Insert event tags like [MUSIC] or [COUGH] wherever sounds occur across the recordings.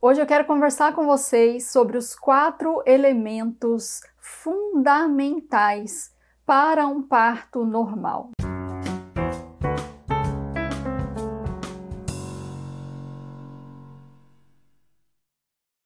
Hoje eu quero conversar com vocês sobre os quatro elementos fundamentais para um parto normal.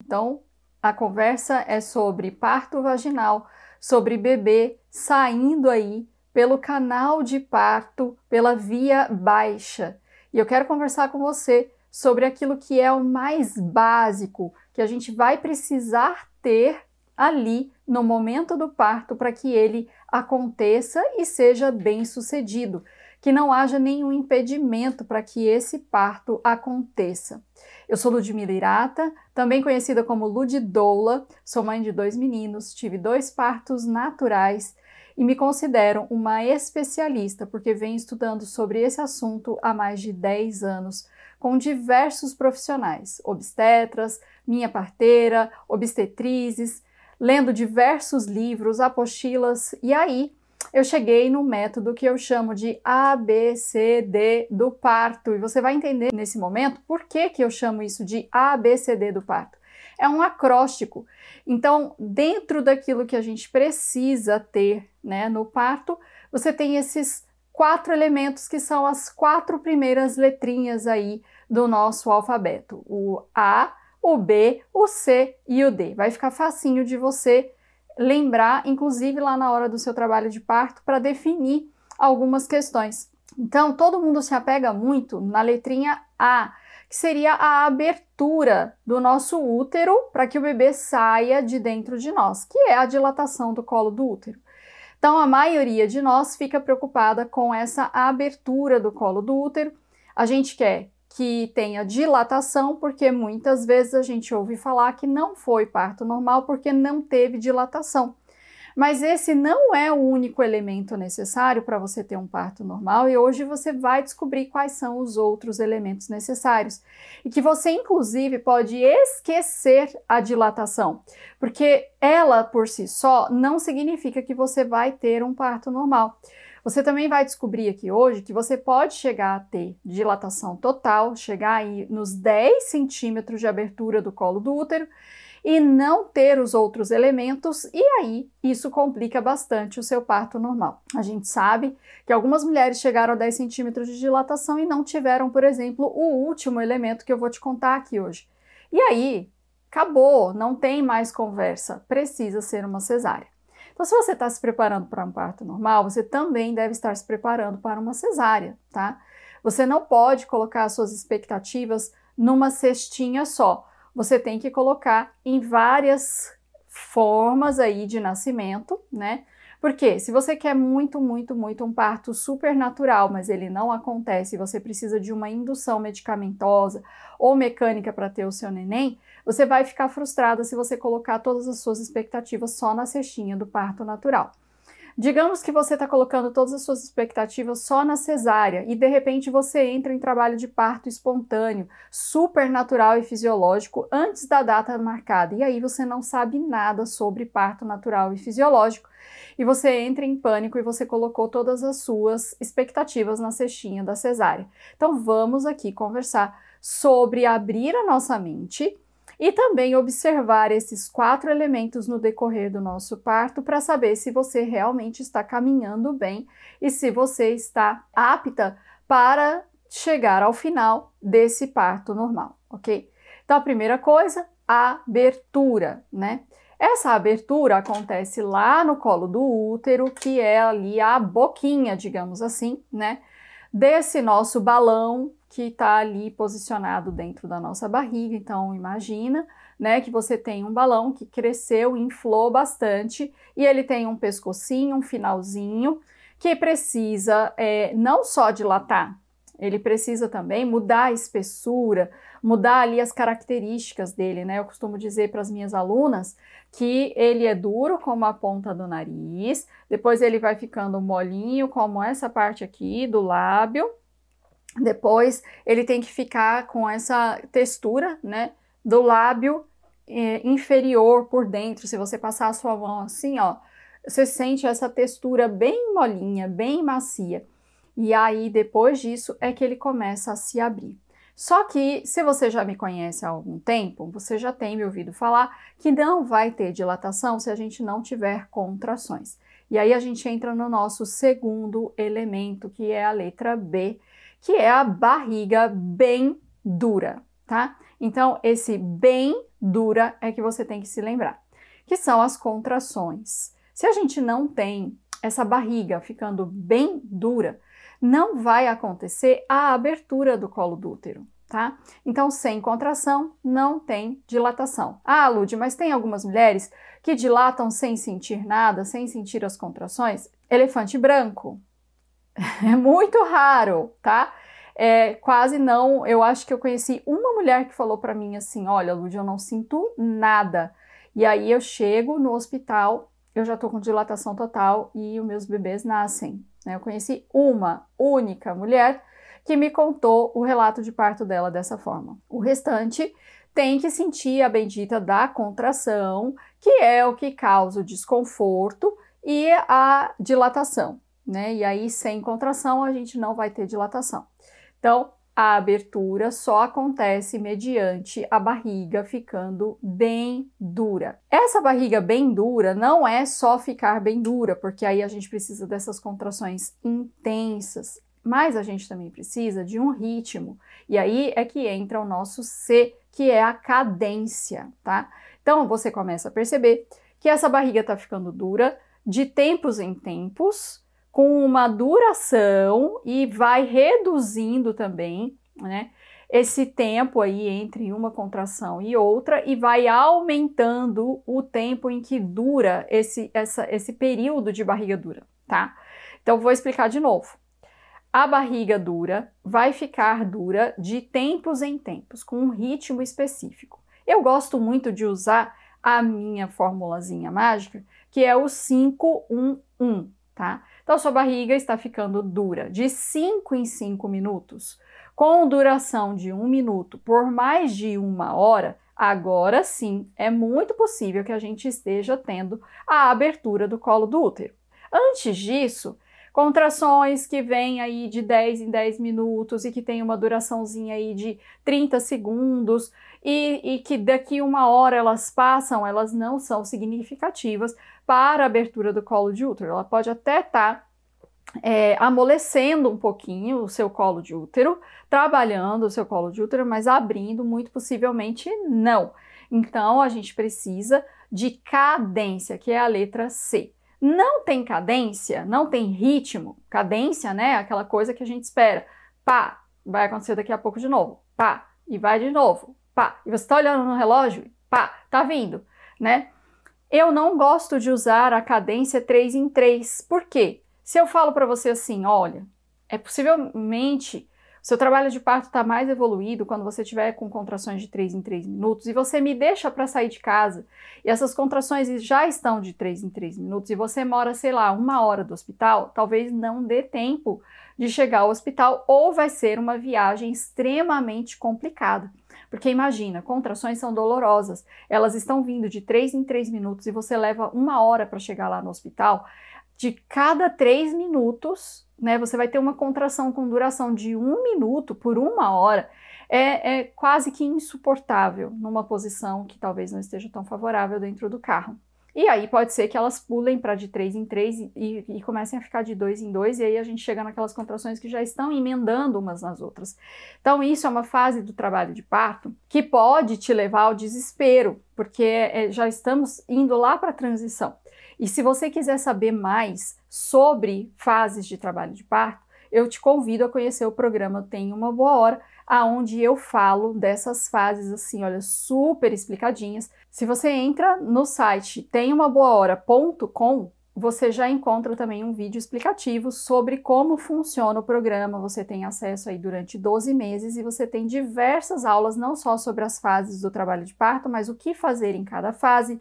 Então, a conversa é sobre parto vaginal, sobre bebê saindo aí pelo canal de parto, pela via baixa. E eu quero conversar com você sobre aquilo que é o mais básico que a gente vai precisar ter ali no momento do parto para que ele aconteça e seja bem sucedido, que não haja nenhum impedimento para que esse parto aconteça. Eu sou Ludmila Irata, também conhecida como Lud Doula, sou mãe de dois meninos, tive dois partos naturais e me considero uma especialista porque venho estudando sobre esse assunto há mais de 10 anos com diversos profissionais, obstetras, minha parteira, obstetrizes, lendo diversos livros, apostilas, e aí eu cheguei no método que eu chamo de ABCD do parto. E você vai entender nesse momento por que, que eu chamo isso de ABCD do parto. É um acróstico. Então, dentro daquilo que a gente precisa ter né, no parto, você tem esses quatro elementos que são as quatro primeiras letrinhas aí do nosso alfabeto: o A, o B, o C e o D. Vai ficar facinho de você lembrar, inclusive lá na hora do seu trabalho de parto, para definir algumas questões. Então, todo mundo se apega muito na letrinha A, que seria a abertura do nosso útero para que o bebê saia de dentro de nós, que é a dilatação do colo do útero. Então, a maioria de nós fica preocupada com essa abertura do colo do útero. A gente quer que tenha dilatação, porque muitas vezes a gente ouve falar que não foi parto normal porque não teve dilatação. Mas esse não é o único elemento necessário para você ter um parto normal e hoje você vai descobrir quais são os outros elementos necessários. E que você, inclusive, pode esquecer a dilatação, porque ela por si só não significa que você vai ter um parto normal. Você também vai descobrir aqui hoje que você pode chegar a ter dilatação total, chegar aí nos 10 centímetros de abertura do colo do útero e não ter os outros elementos, e aí isso complica bastante o seu parto normal. A gente sabe que algumas mulheres chegaram a 10 centímetros de dilatação e não tiveram, por exemplo, o último elemento que eu vou te contar aqui hoje. E aí, acabou, não tem mais conversa, precisa ser uma cesárea. Então, se você está se preparando para um parto normal, você também deve estar se preparando para uma cesárea, tá? Você não pode colocar suas expectativas numa cestinha só. Você tem que colocar em várias formas aí de nascimento, né? Porque se você quer muito, muito, muito um parto super natural, mas ele não acontece, você precisa de uma indução medicamentosa ou mecânica para ter o seu neném, você vai ficar frustrada se você colocar todas as suas expectativas só na cestinha do parto natural. Digamos que você está colocando todas as suas expectativas só na cesárea e de repente você entra em trabalho de parto espontâneo, super natural e fisiológico antes da data marcada. E aí você não sabe nada sobre parto natural e fisiológico e você entra em pânico e você colocou todas as suas expectativas na cestinha da cesárea. Então vamos aqui conversar sobre abrir a nossa mente e também observar esses quatro elementos no decorrer do nosso parto para saber se você realmente está caminhando bem e se você está apta para chegar ao final desse parto normal, ok? Então, a primeira coisa, a abertura, né? Essa abertura acontece lá no colo do útero, que é ali a boquinha, digamos assim, né? Desse nosso balão que está ali posicionado dentro da nossa barriga. Então, imagina, né, que você tem um balão que cresceu, inflou bastante e ele tem um pescocinho, um finalzinho que precisa é, não só dilatar, ele precisa também mudar a espessura, mudar ali as características dele, né? Eu costumo dizer para as minhas alunas que ele é duro como a ponta do nariz, depois ele vai ficando molinho como essa parte aqui do lábio, depois ele tem que ficar com essa textura, né, do lábio eh, inferior por dentro. Se você passar a sua mão assim, ó, você sente essa textura bem molinha, bem macia. E aí depois disso é que ele começa a se abrir. Só que, se você já me conhece há algum tempo, você já tem me ouvido falar que não vai ter dilatação se a gente não tiver contrações. E aí a gente entra no nosso segundo elemento, que é a letra B, que é a barriga bem dura, tá? Então, esse bem dura é que você tem que se lembrar, que são as contrações. Se a gente não tem essa barriga ficando bem dura, não vai acontecer a abertura do colo do útero, tá? Então, sem contração, não tem dilatação. Ah, Lud, mas tem algumas mulheres que dilatam sem sentir nada, sem sentir as contrações? Elefante branco. [LAUGHS] É muito raro, tá? É, quase não. Eu acho que eu conheci uma mulher que falou para mim assim: Olha, Lud, eu não sinto nada. E aí eu chego no hospital, eu já tô com dilatação total e os meus bebês nascem. Né? Eu conheci uma única mulher que me contou o relato de parto dela dessa forma. O restante tem que sentir a bendita da contração, que é o que causa o desconforto e a dilatação, né? E aí, sem contração, a gente não vai ter dilatação. Então, a abertura só acontece mediante a barriga ficando bem dura. Essa barriga bem dura não é só ficar bem dura, porque aí a gente precisa dessas contrações intensas, mas a gente também precisa de um ritmo. E aí é que entra o nosso C, que é a cadência, tá? Então você começa a perceber que essa barriga está ficando dura de tempos em tempos, com uma duração e vai reduzindo também, né? Esse tempo aí entre uma contração e outra e vai aumentando o tempo em que dura esse, essa, esse período de barriga dura, tá? Então vou explicar de novo. A barriga dura vai ficar dura de tempos em tempos, com um ritmo específico. Eu gosto muito de usar a minha formulazinha mágica, que é o 511, tá? Então, sua barriga está ficando dura de 5 em 5 minutos, com duração de um minuto por mais de uma hora. Agora sim, é muito possível que a gente esteja tendo a abertura do colo do útero. Antes disso, contrações que vêm aí de 10 em 10 minutos e que tem uma duraçãozinha aí de 30 segundos e, e que daqui uma hora elas passam, elas não são significativas para a abertura do colo de útero. Ela pode até estar tá, é, amolecendo um pouquinho o seu colo de útero, trabalhando o seu colo de útero, mas abrindo, muito possivelmente não. Então, a gente precisa de cadência, que é a letra C. Não tem cadência, não tem ritmo. Cadência, né? Aquela coisa que a gente espera. Pá, vai acontecer daqui a pouco de novo. Pá, e vai de novo. Pá, e você está olhando no relógio? Pá, tá vindo, né? Eu não gosto de usar a cadência 3 em 3. Por quê? Se eu falo para você assim, olha, é possivelmente seu trabalho de parto está mais evoluído quando você tiver com contrações de 3 em 3 minutos e você me deixa para sair de casa e essas contrações já estão de 3 em 3 minutos e você mora, sei lá, uma hora do hospital, talvez não dê tempo de chegar ao hospital ou vai ser uma viagem extremamente complicada. Porque imagina, contrações são dolorosas, elas estão vindo de 3 em 3 minutos e você leva uma hora para chegar lá no hospital. De cada 3 minutos, né, você vai ter uma contração com duração de um minuto por uma hora. É, é quase que insuportável numa posição que talvez não esteja tão favorável dentro do carro. E aí pode ser que elas pulem para de 3 em 3 e, e, e, comecem a ficar de 2 em 2, e aí a gente chega naquelas contrações que já estão emendando umas nas outras. Então, isso é uma fase do trabalho de parto que pode te levar ao desespero, porque é, já estamos indo lá para a transição. E se você quiser saber mais sobre fases de trabalho de parto, eu te convido a conhecer o programa Tem Uma Boa Hora, aonde eu falo dessas fases assim, olha, super explicadinhas. Se você entra no site temumaboahora.com, você já encontra também um vídeo explicativo sobre como funciona o programa. Você tem acesso aí durante 12 meses e você tem diversas aulas, não só sobre as fases do trabalho de parto, mas o que fazer em cada fase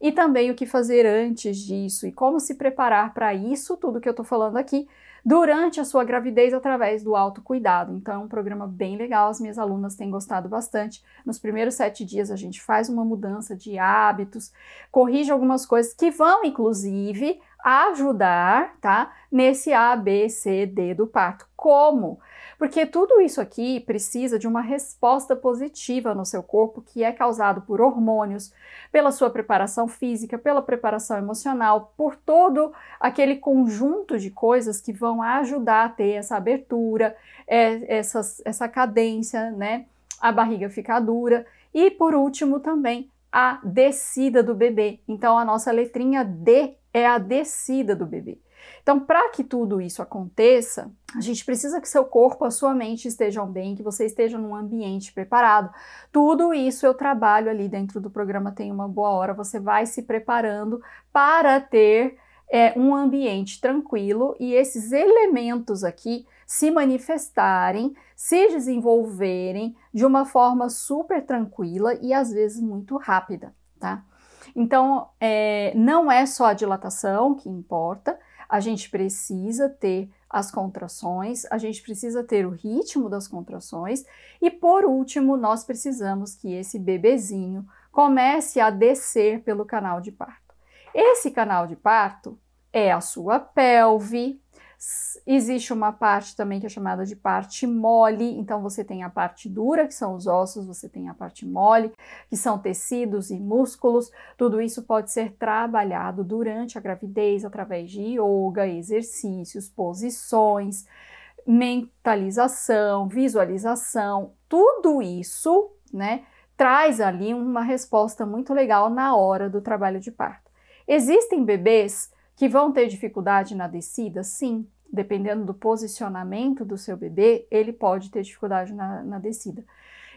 e também o que fazer antes disso e como se preparar para isso tudo que eu estou falando aqui durante a sua gravidez através do autocuidado. Então, é um programa bem legal, as minhas alunas têm gostado bastante. Nos primeiros sete dias, a gente faz uma mudança de hábitos, corrige algumas coisas que vão, inclusive, ajudar, tá? Nesse A, B, C, D do parto. Como? Porque tudo isso aqui precisa de uma resposta positiva no seu corpo, que é causado por hormônios, pela sua preparação física, pela preparação emocional, por todo aquele conjunto de coisas que vão ajudar a ter essa abertura, é, essa, essa cadência, né? A barriga ficar dura. E por último também a descida do bebê. Então a nossa letrinha D é a descida do bebê. Então, para que tudo isso aconteça, a gente precisa que seu corpo, a sua mente estejam bem, que você esteja num ambiente preparado. Tudo isso eu trabalho ali dentro do programa Tem uma Boa Hora. Você vai se preparando para ter é, um ambiente tranquilo e esses elementos aqui se manifestarem, se desenvolverem de uma forma super tranquila e às vezes muito rápida, tá? Então, é, não é só a dilatação que importa, a gente precisa ter as contrações, a gente precisa ter o ritmo das contrações e, por último, nós precisamos que esse bebezinho comece a descer pelo canal de parto. Esse canal de parto é a sua pelve, Existe uma parte também que é chamada de parte mole, então você tem a parte dura, que são os ossos, você tem a parte mole, que são tecidos e músculos. Tudo isso pode ser trabalhado durante a gravidez através de yoga, exercícios, posições, mentalização, visualização. Tudo isso, né, traz ali uma resposta muito legal na hora do trabalho de parto. Existem bebês que vão ter dificuldade na descida? Sim. Dependendo do posicionamento do seu bebê, ele pode ter dificuldade na, na descida.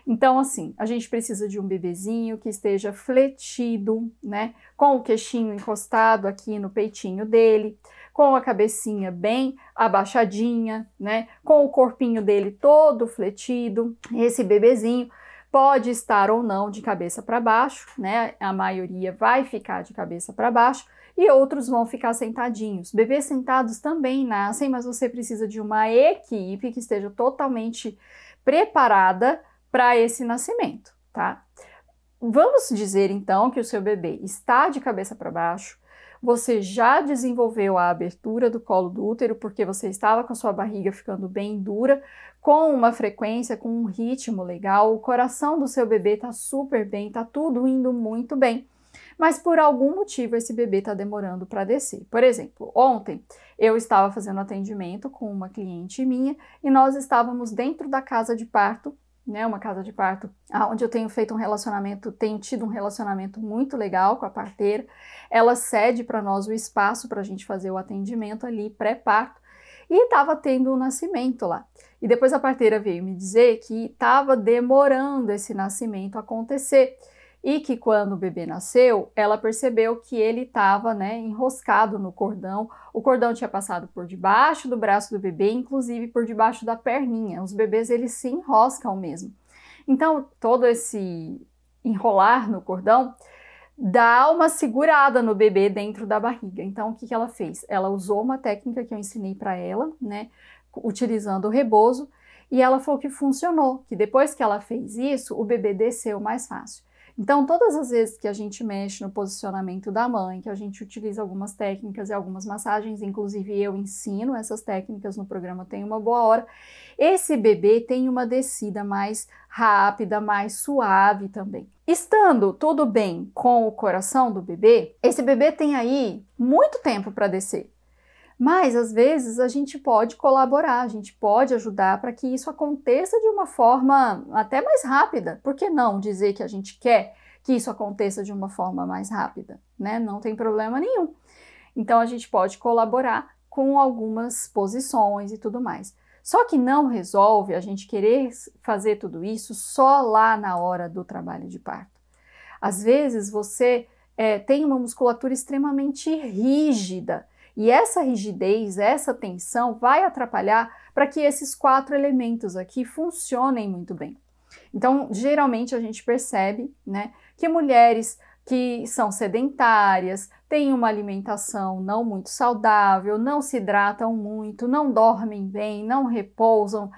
Então, assim, a gente precisa de um bebezinho que esteja fletido, né? Com o queixinho encostado aqui no peitinho dele, com a cabecinha bem abaixadinha, né? Com o corpinho dele todo fletido. Esse bebezinho pode estar ou não de cabeça para baixo, né? A maioria vai ficar de cabeça para baixo e outros vão ficar sentadinhos. Bebês sentados também nascem, mas você precisa de uma equipe que esteja totalmente preparada para esse nascimento, tá? Vamos dizer então que o seu bebê está de cabeça para baixo, você já desenvolveu a abertura do colo do útero porque você estava com a sua barriga ficando bem dura, com uma frequência, com um ritmo legal, o coração do seu bebê está super bem, está tudo indo muito bem mas por algum motivo esse bebê está demorando para descer. Por exemplo, ontem eu estava fazendo atendimento com uma cliente minha e nós estávamos dentro da casa de parto, né, uma casa de parto onde eu tenho feito um relacionamento, tenho tido um relacionamento muito legal com a parteira. Ela cede para nós o espaço para a gente fazer o atendimento ali pré-parto e estava tendo o um nascimento lá. E depois a parteira veio me dizer que estava demorando esse nascimento acontecer e que quando o bebê nasceu, ela percebeu que ele estava né, enroscado no cordão. O cordão tinha passado por debaixo do braço do bebê, inclusive por debaixo da perninha. Os bebês eles se enroscam mesmo. Então, todo esse enrolar no cordão dá uma segurada no bebê dentro da barriga. Então, o que, que ela fez? Ela usou uma técnica que eu ensinei para ela, né, utilizando o rebozo, e ela falou que funcionou, que depois que ela fez isso, o bebê desceu mais fácil. Então, todas as vezes que a gente mexe no posicionamento da mãe, que a gente utiliza algumas técnicas e algumas massagens, inclusive eu ensino essas técnicas no programa Tem uma Boa Hora, esse bebê tem uma descida mais rápida, mais suave também. Estando tudo bem com o coração do bebê, esse bebê tem aí muito tempo para descer. Mas às vezes a gente pode colaborar, a gente pode ajudar para que isso aconteça de uma forma até mais rápida. Por que não dizer que a gente quer que isso aconteça de uma forma mais rápida, né? Não tem problema nenhum. Então a gente pode colaborar com algumas posições e tudo mais. Só que não resolve a gente querer fazer tudo isso só lá na hora do trabalho de parto. Às vezes você é, tem uma musculatura extremamente rígida e essa rigidez, essa tensão vai atrapalhar para que esses quatro elementos aqui funcionem muito bem. Então, geralmente a gente percebe, né, que mulheres que são sedentárias, têm uma alimentação não muito saudável, não se hidratam muito, não dormem bem, não repousam,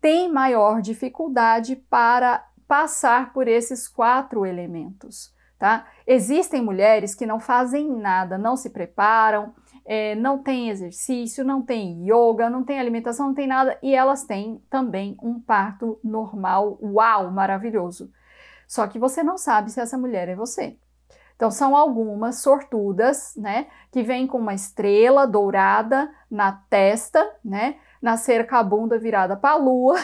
têm maior dificuldade para passar por esses quatro elementos, tá? Existem mulheres que não fazem nada, não se preparam, é, não tem exercício, não tem yoga, não tem alimentação, não tem nada, e elas têm também um parto normal, uau, maravilhoso. Só que você não sabe se essa mulher é você. Então, são algumas sortudas, né, que vêm com uma estrela dourada na testa, né, nasceram com a bunda virada para a lua,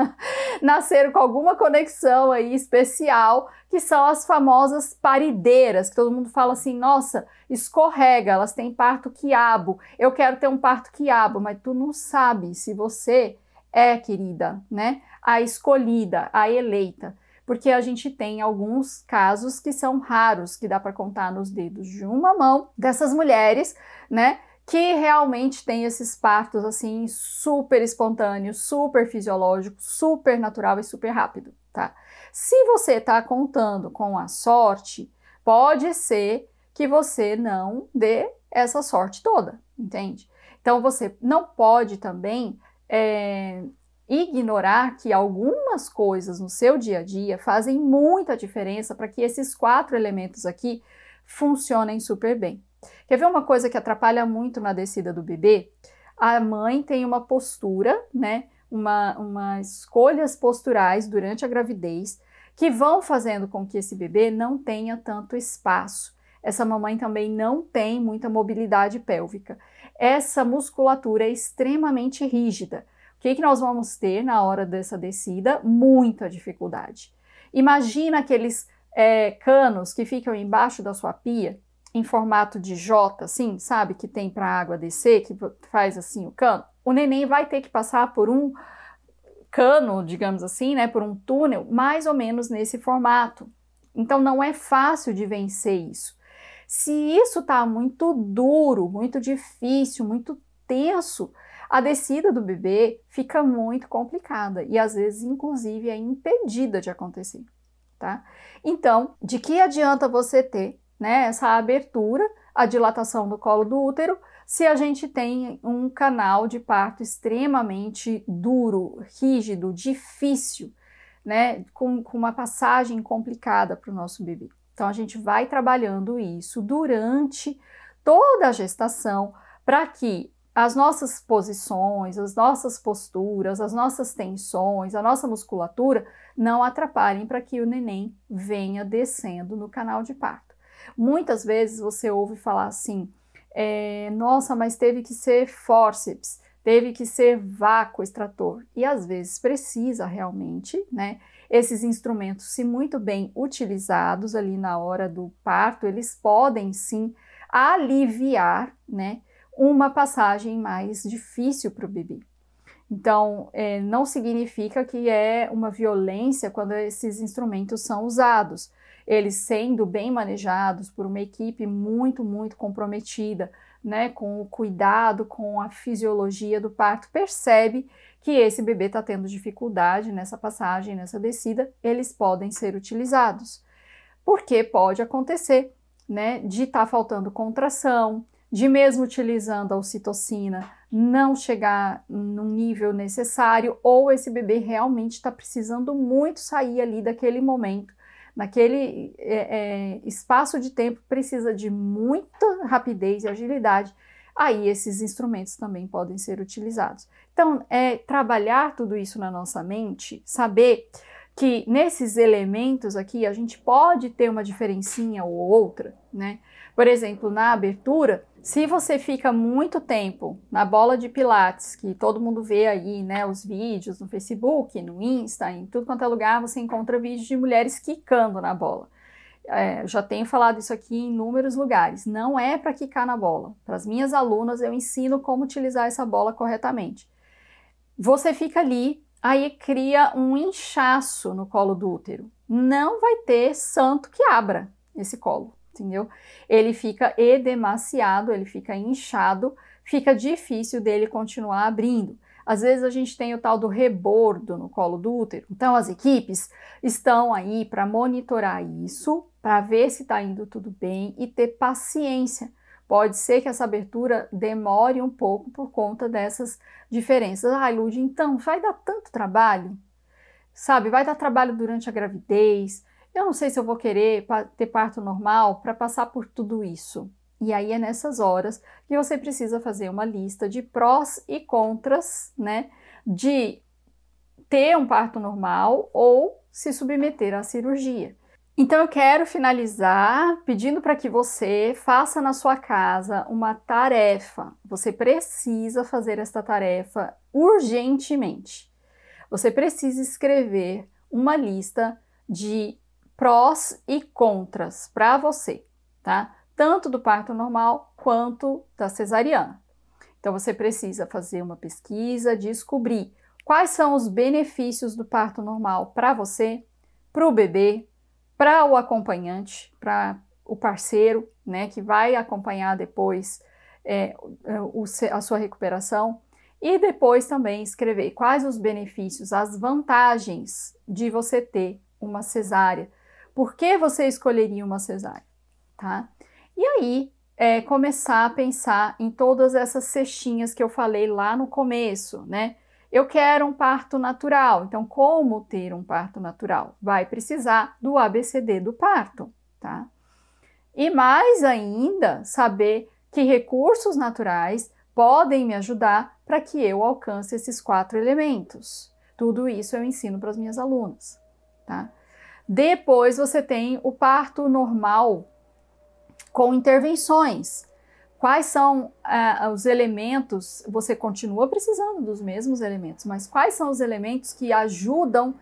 [LAUGHS] nasceram com alguma conexão aí especial, que são as famosas parideiras, que todo mundo fala assim, nossa, escorrega, elas têm parto quiabo, eu quero ter um parto quiabo, mas tu não sabe se você é, querida, né, a escolhida, a eleita porque a gente tem alguns casos que são raros, que dá para contar nos dedos de uma mão, dessas mulheres, né, que realmente tem esses partos assim super espontâneos, super fisiológicos, super natural e super rápido, tá? Se você está contando com a sorte, pode ser que você não dê essa sorte toda, entende? Então você não pode também é, ignorar que algumas coisas no seu dia a dia fazem muita diferença para que esses quatro elementos aqui funcionem super bem. Quer ver uma coisa que atrapalha muito na descida do bebê? A mãe tem uma postura, né? Uma, uma escolhas posturais durante a gravidez que vão fazendo com que esse bebê não tenha tanto espaço. Essa mamãe também não tem muita mobilidade pélvica. Essa musculatura é extremamente rígida. O que, que nós vamos ter na hora dessa descida? Muita dificuldade. Imagina aqueles é, canos que ficam embaixo da sua pia em formato de J, assim, sabe? Que tem para a água descer, que faz assim o cano. O neném vai ter que passar por um cano, digamos assim, né? Por um túnel, mais ou menos nesse formato. Então não é fácil de vencer isso. Se isso está muito duro, muito difícil, muito tenso, a descida do bebê fica muito complicada e às vezes, inclusive, é impedida de acontecer, tá? Então, de que adianta você ter né, essa abertura, a dilatação do colo do útero, se a gente tem um canal de parto extremamente duro, rígido, difícil, né, com, com uma passagem complicada para o nosso bebê. Então, a gente vai trabalhando isso durante toda a gestação para que as nossas posições, as nossas posturas, as nossas tensões, a nossa musculatura não atrapalhem para que o neném venha descendo no canal de parto. Muitas vezes você ouve falar assim: é, nossa, mas teve que ser forceps, teve que ser vácuo extrator. E às vezes precisa realmente, né? Esses instrumentos, se muito bem utilizados ali na hora do parto, eles podem sim aliviar, né? Uma passagem mais difícil para o bebê. Então, é, não significa que é uma violência quando esses instrumentos são usados eles sendo bem manejados por uma equipe muito, muito comprometida, né, com o cuidado, com a fisiologia do parto, percebe que esse bebê está tendo dificuldade nessa passagem, nessa descida, eles podem ser utilizados. Porque pode acontecer, né, de estar tá faltando contração, de mesmo utilizando a ocitocina não chegar no nível necessário, ou esse bebê realmente está precisando muito sair ali daquele momento naquele é, é, espaço de tempo precisa de muita rapidez e agilidade, aí esses instrumentos também podem ser utilizados. Então, é trabalhar tudo isso na nossa mente, saber que nesses elementos aqui a gente pode ter uma diferencinha ou outra, né? Por exemplo, na abertura, se você fica muito tempo na bola de pilates, que todo mundo vê aí, né, os vídeos no Facebook, no Insta, em tudo quanto é lugar, você encontra vídeos de mulheres quicando na bola. É, já tenho falado isso aqui em inúmeros lugares. Não é para quicar na bola. Para as minhas alunas, eu ensino como utilizar essa bola corretamente. Você fica ali, aí cria um inchaço no colo do útero. Não vai ter santo que abra esse colo entendeu? Ele fica edemaciado, ele fica inchado, fica difícil dele continuar abrindo. Às vezes a gente tem o tal do rebordo no colo do útero. Então as equipes estão aí para monitorar isso, para ver se está indo tudo bem e ter paciência. Pode ser que essa abertura demore um pouco por conta dessas diferenças. Ai, Lud, então vai dar tanto trabalho, sabe? Vai dar trabalho durante a gravidez, eu não sei se eu vou querer ter parto normal para passar por tudo isso. E aí é nessas horas que você precisa fazer uma lista de prós e contras, né, de ter um parto normal ou se submeter à cirurgia. Então eu quero finalizar pedindo para que você faça na sua casa uma tarefa. Você precisa fazer esta tarefa urgentemente. Você precisa escrever uma lista de prós e contras para você, tá? Tanto do parto normal quanto da cesariana. Então você precisa fazer uma pesquisa, descobrir quais são os benefícios do parto normal para você, para o bebê, para o acompanhante, para o parceiro, né, que vai acompanhar depois é, o, a sua recuperação, e depois também escrever quais os benefícios, as vantagens de você ter uma cesárea. Por que você escolheria uma cesárea, tá? E aí, é, começar a pensar em todas essas cestinhas que eu falei lá no começo, né? Eu quero um parto natural. Então, como ter um parto natural? Vai precisar do ABCD do parto, tá? E mais ainda, saber que recursos naturais podem me ajudar para que eu alcance esses quatro elementos. Tudo isso eu ensino para as minhas alunas, tá? Depois você tem o parto normal com intervenções. Quais são uh, os elementos? Você continua precisando dos mesmos elementos, mas quais são os elementos que ajudam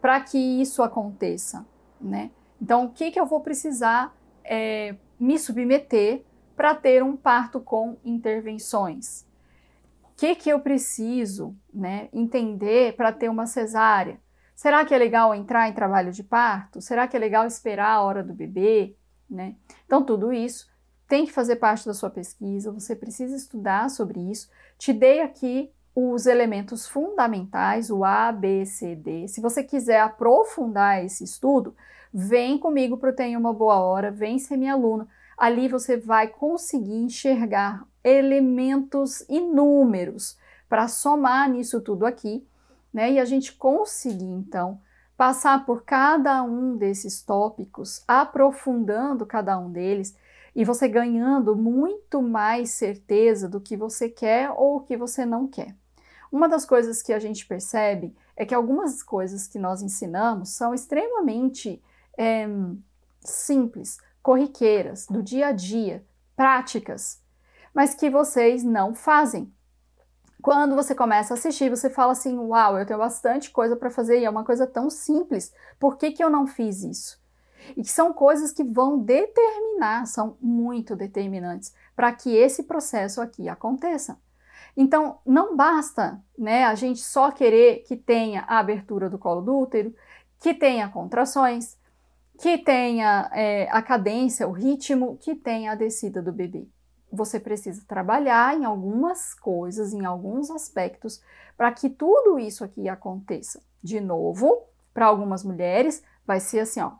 para que isso aconteça, né? Então, o que, que eu vou precisar é, me submeter para ter um parto com intervenções? O que, que eu preciso né, entender para ter uma cesárea? Será que é legal entrar em trabalho de parto? Será que é legal esperar a hora do bebê? Né? Então, tudo isso tem que fazer parte da sua pesquisa, você precisa estudar sobre isso. Te dei aqui os elementos fundamentais, o A, B, C, D. Se você quiser aprofundar esse estudo, vem comigo para o Tenha Uma Boa Hora, vem ser minha aluna. Ali você vai conseguir enxergar elementos inúmeros para somar nisso tudo aqui, né? E a gente conseguir, então, passar por cada um desses tópicos, aprofundando cada um deles e você ganhando muito mais certeza do que você quer ou o que você não quer. Uma das coisas que a gente percebe é que algumas coisas que nós ensinamos são extremamente é, simples, corriqueiras, do dia a dia, práticas, mas que vocês não fazem. Quando você começa a assistir, você fala assim: Uau, eu tenho bastante coisa para fazer e é uma coisa tão simples, por que, que eu não fiz isso? e que são coisas que vão determinar, são muito determinantes para que esse processo aqui aconteça. Então, não basta né, a gente só querer que tenha a abertura do colo do útero, que tenha contrações, que tenha é, a cadência, o ritmo, que tenha a descida do bebê. Você precisa trabalhar em algumas coisas, em alguns aspectos, para que tudo isso aqui aconteça. De novo, para algumas mulheres, vai ser assim, ó,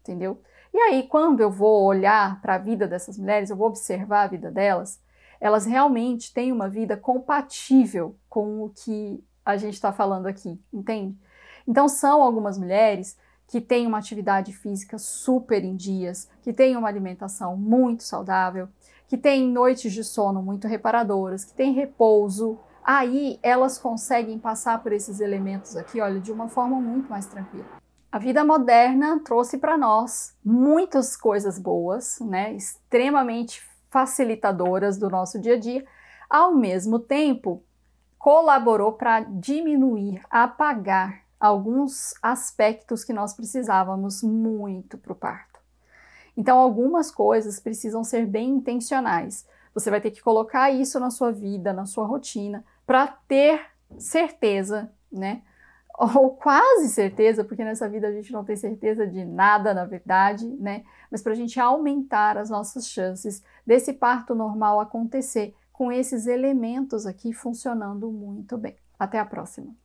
entendeu? E aí, quando eu vou olhar para a vida dessas mulheres, eu vou observar a vida delas, elas realmente têm uma vida compatível com o que a gente está falando aqui, entende? Então, são algumas mulheres que têm uma atividade física super em dias, que têm uma alimentação muito saudável, que têm noites de sono muito reparadoras, que têm repouso. Aí elas conseguem passar por esses elementos aqui, olha, de uma forma muito mais tranquila. A vida moderna trouxe para nós muitas coisas boas, né, extremamente facilitadoras do nosso dia a dia, ao mesmo tempo colaborou para diminuir, apagar alguns aspectos que nós precisávamos muito para o parto. Então, algumas coisas precisam ser bem intencionais. Você vai ter que colocar isso na sua vida, na sua rotina, para ter certeza, né? [LAUGHS] ou quase certeza, porque nessa vida a gente não tem certeza de nada, na verdade, né? Mas para a gente aumentar as nossas chances desse parto normal acontecer com esses elementos aqui funcionando muito bem. Até a próxima!